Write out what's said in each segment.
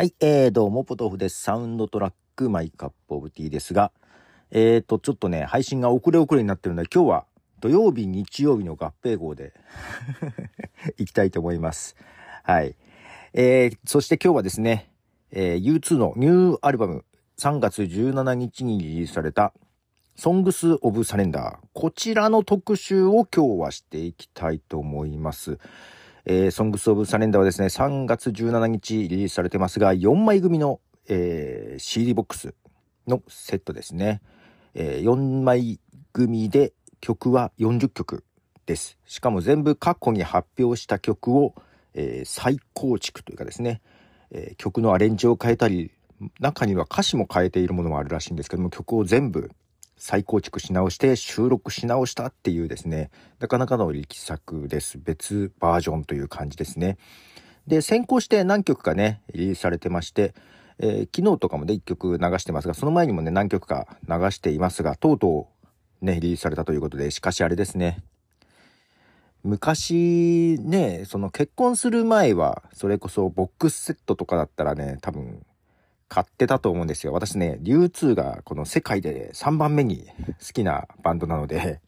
はい、えー、どうも、ポトフです。サウンドトラック、 My Cup of Tea ですが、えーと、ちょっとね、配信が遅れ遅れになってるので、今日は土曜日、日曜日の合併号で 行きたいと思います。はい。えー、そして今日はですね、えー、U2 のニューアルバム、3月17日にリリースされた、Songs of Surrender。こちらの特集を今日はしていきたいと思います。えー、Songs of Surrender はですね、3月17日リリースされてますが、4枚組の、えー、CD ボックスのセットですね。えー、4枚組で曲は40曲です。しかも全部過去に発表した曲を、えー、再構築というかですね、えー、曲のアレンジを変えたり、中には歌詞も変えているものもあるらしいんですけども、曲を全部再構築し直して収録し直したっていうですね、なかなかの力作です。別バージョンという感じですね。で、先行して何曲かね、リリースされてまして、えー、昨日とかもね、1曲流してますが、その前にもね、何曲か流していますが、とうとうね、リリースされたということで、しかしあれですね、昔ね、その結婚する前は、それこそボックスセットとかだったらね、多分、買ってたと思うんですよ。私ね、流通がこの世界で3番目に好きなバンドなので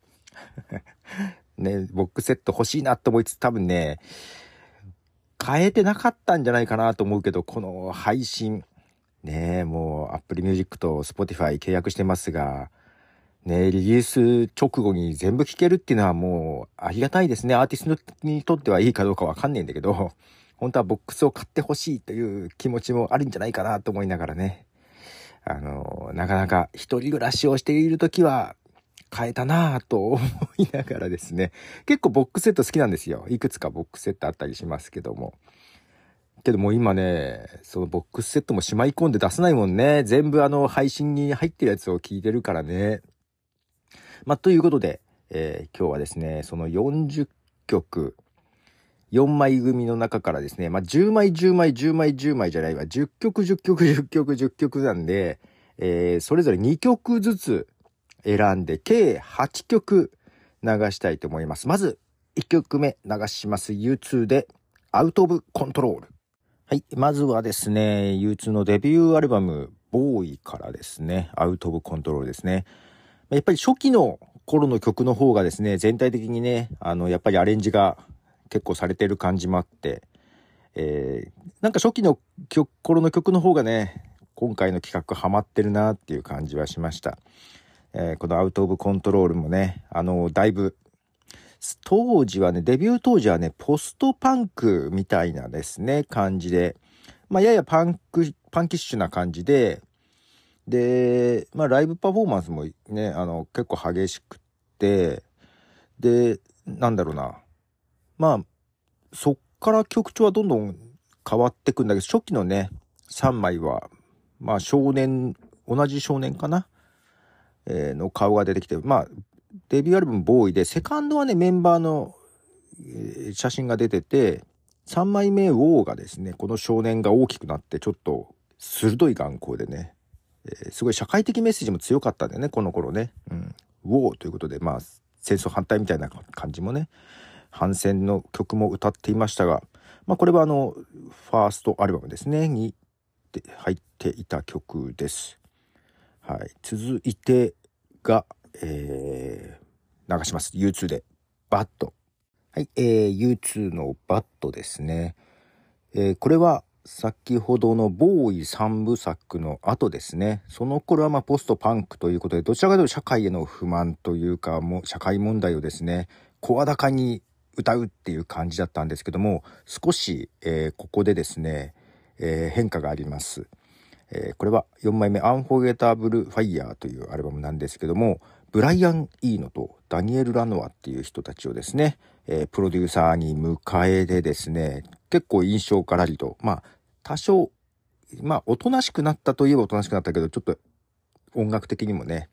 ね、ボックスセット欲しいなと思いつつ多分ね、変えてなかったんじゃないかなと思うけど、この配信、ね、もう Apple Music と Spotify 契約してますが、ね、リリース直後に全部聴けるっていうのはもうありがたいですね。アーティストにとってはいいかどうかわかんないんだけど、本当はボックスを買ってほしいという気持ちもあるんじゃないかなと思いながらね。あの、なかなか一人暮らしをしている時は買えたなぁと思いながらですね。結構ボックスセット好きなんですよ。いくつかボックスセットあったりしますけども。けどもう今ね、そのボックスセットもしまい込んで出せないもんね。全部あの配信に入ってるやつを聞いてるからね。まあ、ということで、えー、今日はですね、その40曲、4枚組の中からですね、まあ、10枚、10枚、10枚、10枚じゃないわ。10曲、10曲、10曲、10曲なんで、えー、それぞれ2曲ずつ選んで、計8曲流したいと思います。まず、1曲目流します。U2 で、アウトオブコントロール。はい。まずはですね、U2 のデビューアルバム、ボーイからですね、アウトオブコントロールですね。やっぱり初期の頃の曲の方がですね、全体的にね、あの、やっぱりアレンジが結構されてる感じもあって、えー、なんか初期の曲、頃の曲の方がね、今回の企画ハマってるなっていう感じはしました。えー、このアウトオブコントロールもね、あの、だいぶ、当時はね、デビュー当時はね、ポストパンクみたいなですね、感じで、まあ、ややパンク、パンキッシュな感じで、で、まあ、ライブパフォーマンスもね、あの、結構激しくって、で、なんだろうな。まあ、そっから曲調はどんどん変わってくんだけど、初期のね、3枚は、まあ、少年、同じ少年かな、えー、の顔が出てきて、まあ、デビューアルバムボーイで、セカンドはね、メンバーの、えー、写真が出てて、3枚目ウォーがですね、この少年が大きくなって、ちょっと鋭い眼光でね、えー、すごい社会的メッセージも強かったんだよね、この頃ね。うん。ウォーということで、まあ、戦争反対みたいな感じもね、反戦の曲も歌っていましたが、まあ、これはあの、ファーストアルバムですね、に入っていた曲です。はい。続いてが、えー、流します。U2 で、バット。はい。えー、U2 のバットですね。えー、これは、先ほどのボーイ三部作の後ですね。その頃はまあポストパンクということで、どちらかというと社会への不満というか、も社会問題をですね、声高に歌うっていう感じだったんですけども、少し、えー、ここでですね、えー、変化があります。えー、これは4枚目、アンフォゲタブル・ファイヤーというアルバムなんですけども、ブライアン・イーノとダニエル・ラノアっていう人たちをですね、えー、プロデューサーに迎えてですね、結構印象からりと、まあ、多少、まあ、おとなしくなったといえばおとなしくなったけど、ちょっと音楽的にもね、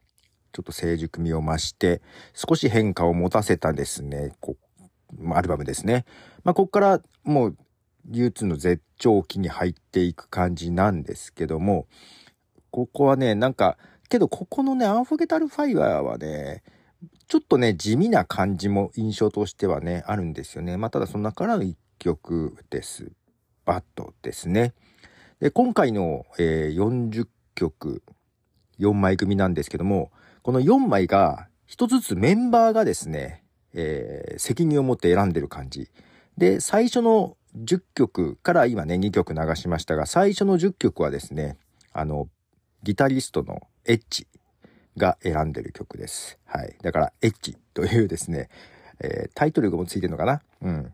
ちょっと成熟味を増して、少し変化を持たせたですね、こアルバムですね。まあ、ここからもう U2 の絶頂期に入っていく感じなんですけども、ここはね、なんか、けどここのね、アンフォゲタルファイアーはね、ちょっとね、地味な感じも印象としてはね、あるんですよね。まあ、ただその中からの一曲です。バットですね。で、今回の、えー、40曲、4枚組なんですけども、この4枚が、一つずつメンバーがですね、えー、責任を持って選んでる感じ。で、最初の10曲から今ね、2曲流しましたが、最初の10曲はですね、あの、ギタリストのエッジが選んでる曲です。はい。だから、エッジというですね、えー、タイトルがもついてるのかな？うん。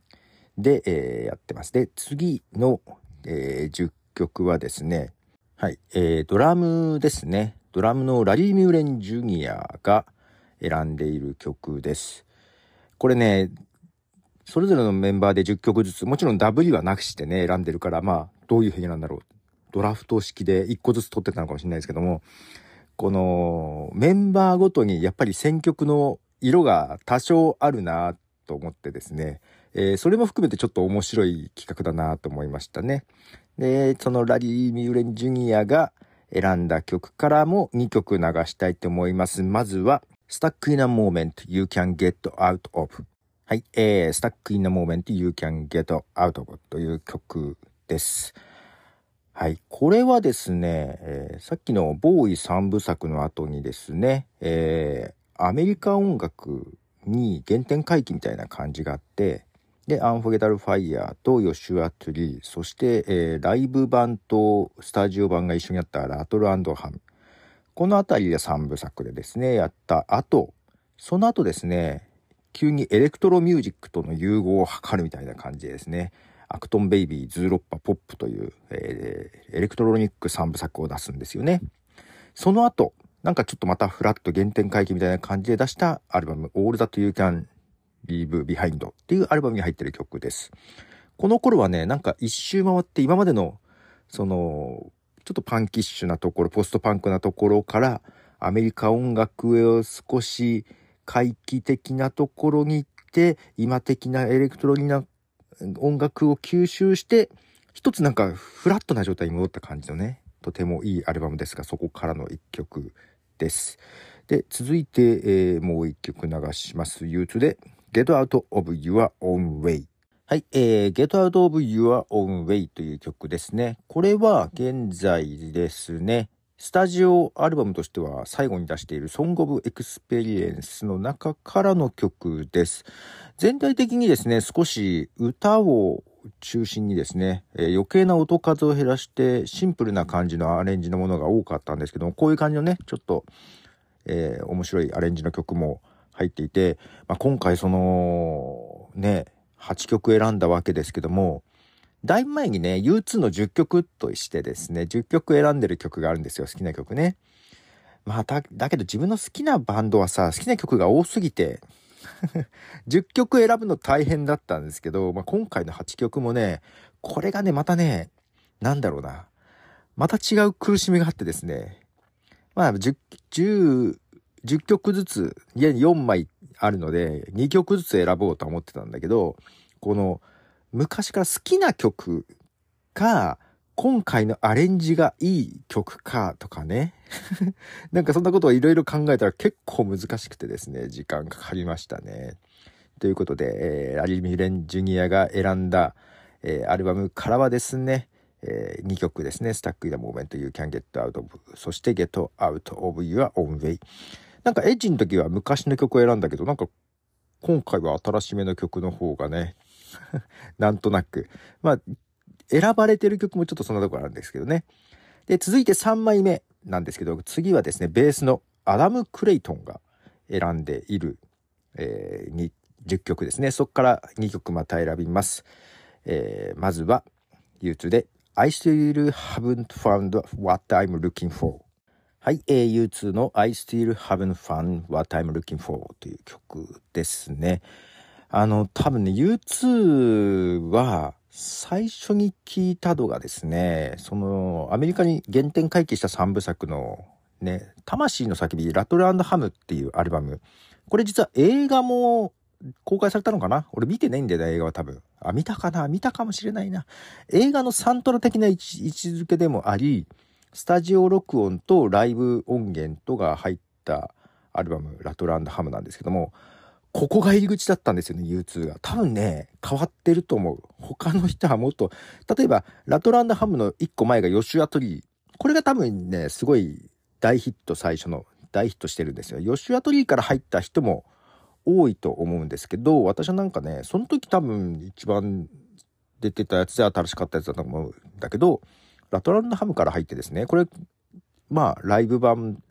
で、えー、やってます。で、次の、えー、10曲はですね、はい、えー、ドラムですね。ドラムのラリー・ミューレン・ジュニアが選んでいる曲です。これね、それぞれのメンバーで10曲ずつ、もちろんダブりはなくしてね、選んでるから、まあ、どういう風なんだろう。ドラフト式で1個ずつ取ってたのかもしれないですけども、このメンバーごとにやっぱり選曲の色が多少あるなと思ってですね、えー、それも含めてちょっと面白い企画だなと思いましたね。で、そのラリー・ミューレン・ジュニアが選んだ曲からも2曲流したいと思います。まずは、Stuck in a Moment You Can Get Out of はい、えー、Stuck in a Moment You Can Get Out of という曲です。はい。これはですね、えー、さっきのボーイ三部作の後にですね、えー、アメリカ音楽に原点回帰みたいな感じがあって、で、 Unforgettable Fire と Joshua Tree、そして、えー、ライブ版とスタジオ版が一緒にやった Rattle and Hum。このあたりで三部作でですね、やった後、その後ですね、急にエレクトロミュージックとの融合を図るみたいな感じでですね、 Achtung Baby、 Zooropa、ポップという、えー、エレクトロニック3部作を出すんですよね。その後、なんかちょっとまたフラット原点回帰みたいな感じで出したアルバム、All That You Can Leave Behind っていうアルバムに入ってる曲です。この頃はね、なんか一周回って今までの、その、ちょっとパンキッシュなところ、ポストパンクなところから、アメリカ音楽を少し回帰的なところに行って、今的なエレクトロニな音楽を吸収して、一つなんかフラットな状態に戻った感じのね、とてもいいアルバムですが、そこからの一曲です。で、続いて、えー、もう一曲流します。U2 で Get Out of Your Own Way。はい、えー、Get Out of Your Own Way という曲ですね。これは現在ですね、スタジオアルバムとしては最後に出している Song of Experience の中からの曲です。全体的にですね、少し歌を中心にですね、えー、余計な音数を減らしてシンプルな感じのアレンジのものが多かったんですけども、こういう感じのね、ちょっと、えー、面白いアレンジの曲も入っていて、まあ、今回その、ね、8曲選んだわけですけども、だいぶ前にね、U2 の10曲としてですね、10曲選んでる曲があるんですよ、好きな曲ね。まあ、だ、だけど自分の好きなバンドはさ、好きな曲が多すぎて、10曲選ぶの大変だったんですけど、まあ、今回の8曲もね、これがね、またね、なんだろうな。また違う苦しみがあってですね。まあ、10、10、10曲ずつ、いや、4枚あるので、2曲ずつ選ぼうと思ってたんだけど、この、昔から好きな曲か、今回のアレンジがいい曲かとかね。なんかそんなことをいろいろ考えたら結構難しくてですね、時間かかりましたね。ということで、えー、アリミレンジュニアが選んだ、えー、アルバムからはですね、えー、2曲ですね、Stuck in the Moment You Can Get Out of そして Get Out of Your Own Way なんかエッジの時は昔の曲を選んだけど、なんか今回は新しめの曲の方がね、なんとなく。まあ、選ばれてる曲もちょっとそんなところあるんですけどね。で、続いて3枚目なんですけど、次はですね、ベースのアダム・クレイトンが選んでいる、えー、10曲ですね。そこから2曲また選びます。えー、まずは U2 で I still haven't found what I'm looking for はい、えー、U2 の I still haven't found what I'm looking for という曲ですね。あの、多分ね、U2 は、最初に聞いたのがですね、その、アメリカに原点回帰した3部作の、ね、魂の叫び、ラトルハムっていうアルバム。これ実は映画も公開されたのかな？俺見てないんだよね、映画は多分。あ、見たかな？見たかもしれないな。映画のサントラ的な位置づけでもあり、スタジオ録音とライブ音源とが入ったアルバム、ラトルハムなんですけども、ここが入り口だったんですよね、U2 が。多分ね、変わってると思う。他の人はもっと、例えば、ラトランドハムの1個前がヨシュアトリー。これが多分ね、すごい大ヒット最初の大ヒットしてるんですよ。ヨシュアトリーから入った人も多いと思うんですけど、私はなんかね、その時多分一番出てたやつで新しかったやつだと思うんだけど、ラトランドハムから入ってですね、これ、まあ、ライブ版、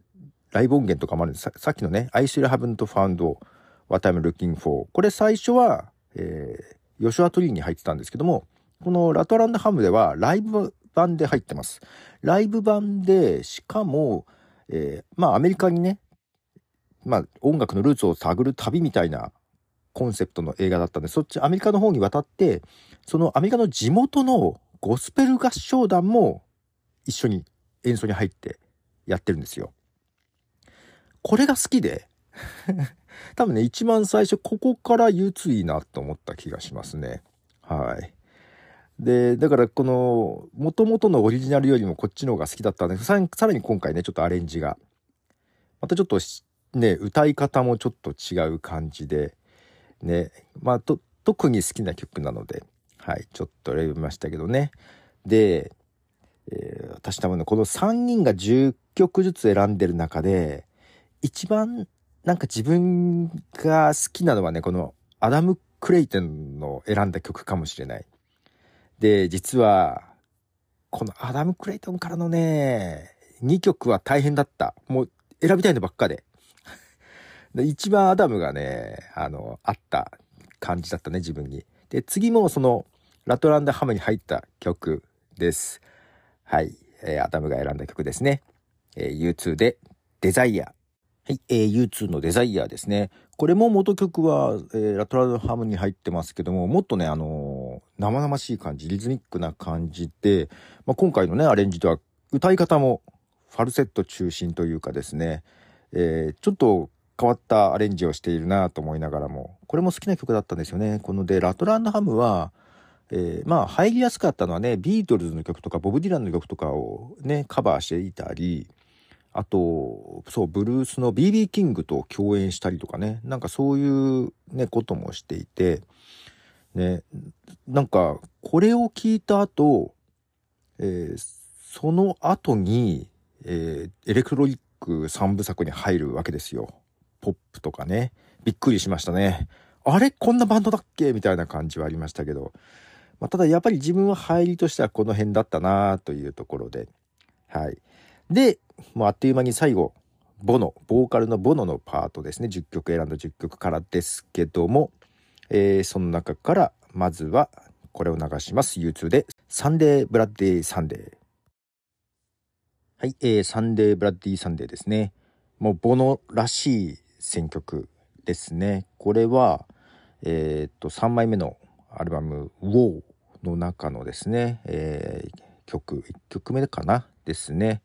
ライブ音源とかもあるんです。さっきのね、I still haven't found what I'm looking for。これ最初は、えー、ヨシュアトリーに入ってたんですけども、このラトランドハムではライブ版で入ってます。ライブ版で、しかも、えー、まあアメリカにね、まあ音楽のルーツを探る旅みたいなコンセプトの映画だったんで、そっちアメリカの方に渡って、そのアメリカの地元のゴスペル合唱団も一緒に演奏に入ってやってるんですよ。これが好きで 多分ね、一番最初ここから U2 いいなと思った気がしますね。はい。で、だからこの、元々のオリジナルよりもこっちの方が好きだったんで、さらに今回ね、ちょっとアレンジが、またちょっとね、歌い方もちょっと違う感じで、ね、まあ、と、特に好きな曲なので、はい、ちょっと選びましたけどね。で、えー、私多分ね、この3人が10曲ずつ選んでる中で、一番なんか自分が好きなのはね、このアダム・クレイトンの選んだ曲かもしれない。で、実は、このアダム・クレイトンからのね、2曲は大変だった。もう選びたいのばっかで。で一番アダムがね、あの、あった感じだったね、自分に。で、次もその、 Rattle and Hum に入った曲です。はい。えー、アダムが選んだ曲ですね。えー、U2 で、デザイア。はい、えー、U2 のデザイアですね。これも元曲は、えー、ラトランドハムに入ってますけども、もっとね、あのー、生々しい感じ、リズミックな感じで、まあ、今回のね、アレンジとは、歌い方もファルセット中心というかですね、えー、ちょっと変わったアレンジをしているなと思いながらも、これも好きな曲だったんですよね。こので、ラトランドハムは、えー、まあ入りやすかったのはね、ビートルズの曲とかボブ・ディランの曲とかをね、カバーしていたり、あと、そう、ブルースの BB キングと共演したりとかね、なんかそういうね、こともしていて、ね、なんか、これを聞いた後、えー、その後に、えー、エレクトロニック3部作に入るわけですよ。ポップとかね。びっくりしましたね。あれこんなバンドだっけ？みたいな感じはありましたけど。まあ、ただやっぱり自分は入りとしてはこの辺だったなというところで。はい。で、もうあっという間に最後、ボノ、ボーカルのボノのパートですね。10曲選んだ10曲からですけども、えー、その中からまずはこれを流します。U2 で、 Sunday Bloody Sunday。はい、えー、 Sunday Bloody Sunday ですね。もうボノらしい選曲ですね。これは、えー、っと、3枚目のアルバム、 War の中のですね、えー、曲、1曲目かな？ですね。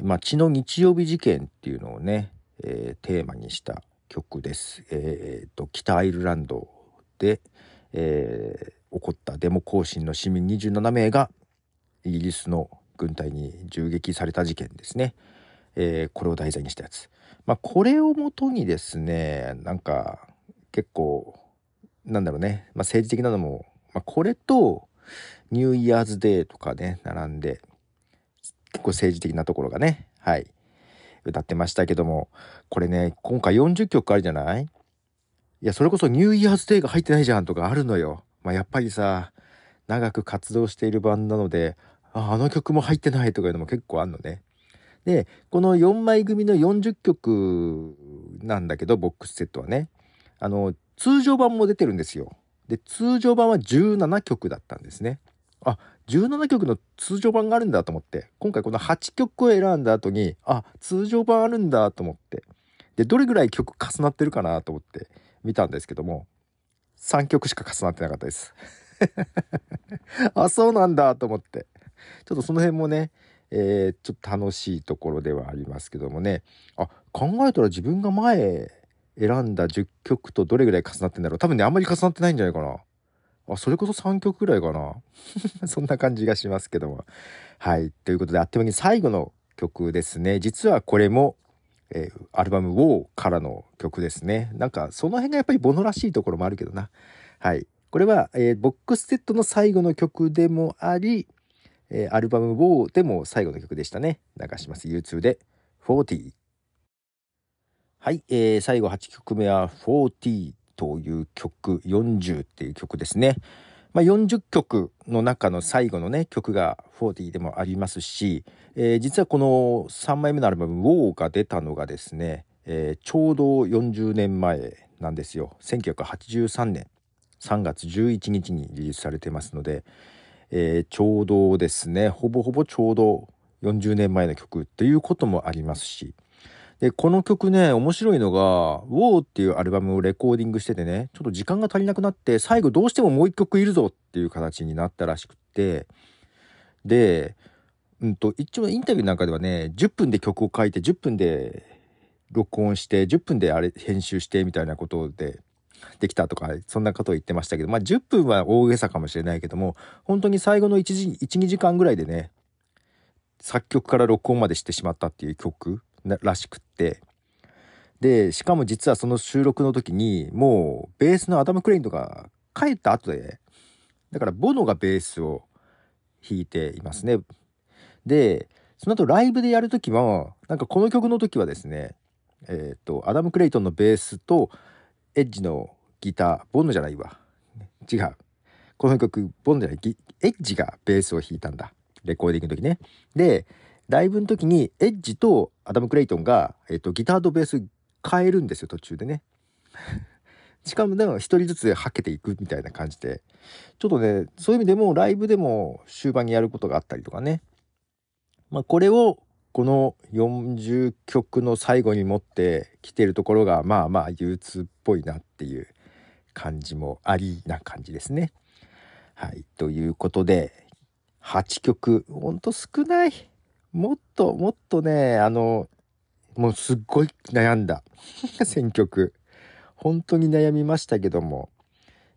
まあ、血の日曜日事件っていうのをね、えー、テーマにした曲です。えー、っと、北アイルランドで、えー、起こったデモ行進の市民27名がイギリスの軍隊に銃撃された事件ですね。えー、これを題材にしたやつ。まあ、これをもとにですね、なんか、結構、なんだろうね、まあ、政治的なのも、まあ、これと、ニューイヤーズデーとかね、並んで、結構政治的なところがね、はい、歌ってましたけども、これね、今回40曲あるじゃない？いや、それこそニューイヤーズデーが入ってないじゃんとかあるのよ。まあ、やっぱりさ、長く活動しているバンドなので、ああの曲も入ってないとかいうのも結構あんのね。で、この4枚組の40曲なんだけど、ボックスセットはね。あの、通常版も出てるんですよ。で、通常版は17曲だったんですね。あ、17曲の通常版があるんだと思って、今回この8曲を選んだ後に、あ、通常版あるんだと思って、で、どれぐらい曲重なってるかなと思って見たんですけども、3曲しか重なってなかったです。あ、そうなんだと思って。ちょっとその辺もね、えー、ちょっと楽しいところではありますけどもねあ考えたら自分が前選んだ10曲とどれぐらい重なってんだろう多分ねあんまり重なってないんじゃないかなあそれこそ3曲ぐらいかな そんな感じがしますけどもはいということであっという間に最後の曲ですね実はこれもえー、アルバム「WOW」からの曲ですね。なんかその辺がやっぱりボノらしいところもあるけどな。はい。これは、えー、ボックスセットの最後の曲でもあり、えー、アルバム「WOW」でも最後の曲でしたね。流します。YouTube で「40」。はい、えー、最後8曲目は「40」という曲40っていう曲ですね。まあ、40曲の中の最後のね曲が40でもありますし、えー、実はこの3枚目のアルバム「WOW」が出たのがですね、えー、ちょうど40年前なんですよ1983年3月11日にリリースされてますので、えー、ちょうどですねほぼほぼちょうど40年前の曲っていうこともありますしで、この曲ね、面白いのが、WOW っていうアルバムをレコーディングしててね、ちょっと時間が足りなくなって、最後どうしてももう一曲いるぞっていう形になったらしくって、で、うんと、一応インタビューなんかではね、10分で曲を書いて、10分で録音して、10分であれ編集してみたいなことでできたとか、そんなことを言ってましたけど、まあ10分は大げさかもしれないけども、本当に最後の1時、1、2時間ぐらいでね、作曲から録音までしてしまったっていう曲。らしくって。でしかも実はその収録の時にもうベースのアダム・クレイトンとか帰った後でだからボノがベースを弾いていますね。でその後ライブでやる時もなんかこの曲の時はですねえっ、ー、とアダム・クレイトンのベースとエッジのギターボノじゃないわ。違う。この曲ボノじゃない。エッジがベースを弾いたんだ。レコーディングの時ね。でライブの時にエッジとアダム・クレイトンが、えっと、ギターとベース変えるんですよ途中でね。しかもでも一人ずつはけていくみたいな感じでちょっとねそういう意味でもライブでも終盤にやることがあったりとかね。まあこれをこの40曲の最後に持ってきてるところがまあまあ憂鬱っぽいなっていう感じもありな感じですね。はい。ということで8曲ほんと少ない。もっともっとねあのもうすっごい悩んだ。選曲。本当に悩みましたけども。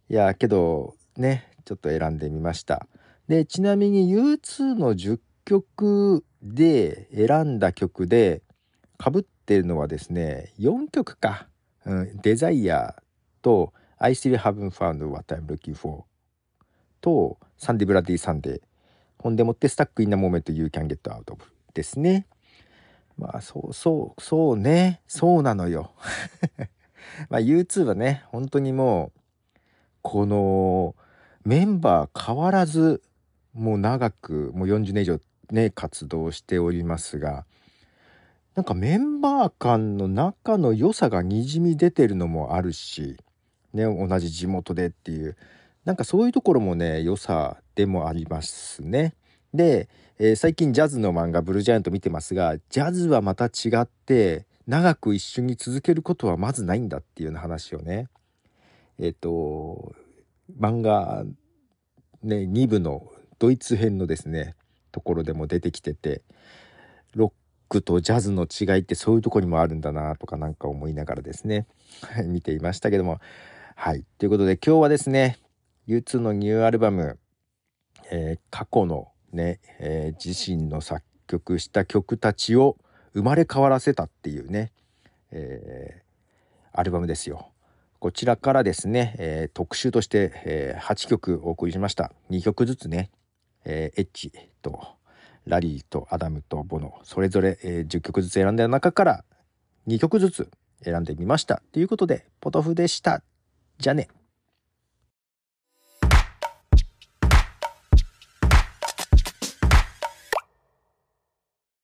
いやけどねちょっと選んでみました。でちなみに U2 の10曲で選んだ曲でかぶってるのはですね4曲か「うん、 Desire と「I still haven't found what I'm looking for」と「 Sunday Bloody Sunday」ほんでもって「スタック・イン・ナ・モーメント・ユー・キャン・ゲット・アウト・オブ」ですね。まあそうそうそうねそうなのよ。まあ U2 はね本当にもうこのメンバー変わらずもう長くもう40年以上ね活動しておりますがなんかメンバー間の仲の良さがにじみ出てるのもあるし、ね、同じ地元でっていうなんかそういうところもね良さでもありますね。で、えー、最近ジャズの漫画「ブルージャイアント」見てますがジャズはまた違って長く一緒に続けることはまずないんだっていうような話をね。えっ、ー、と漫画ね2部のドイツ編のですねところでも出てきててロックとジャズの違いってそういうとこにもあるんだなとかなんか思いながらですね 見ていましたけども。はい。ということで今日はですね U2 のニューアルバム、えー、過去のね、えー、自身の作曲した曲たちを生まれ変わらせたっていうね、えー、アルバムですよ。こちらからですね、えー、特集として、えー、8曲お送りしました。2曲ずつね、えー、エッジとラリーとアダムとボノそれぞれ、えー、10曲ずつ選んだ中から2曲ずつ選んでみました。ということでポトフでした。じゃあね。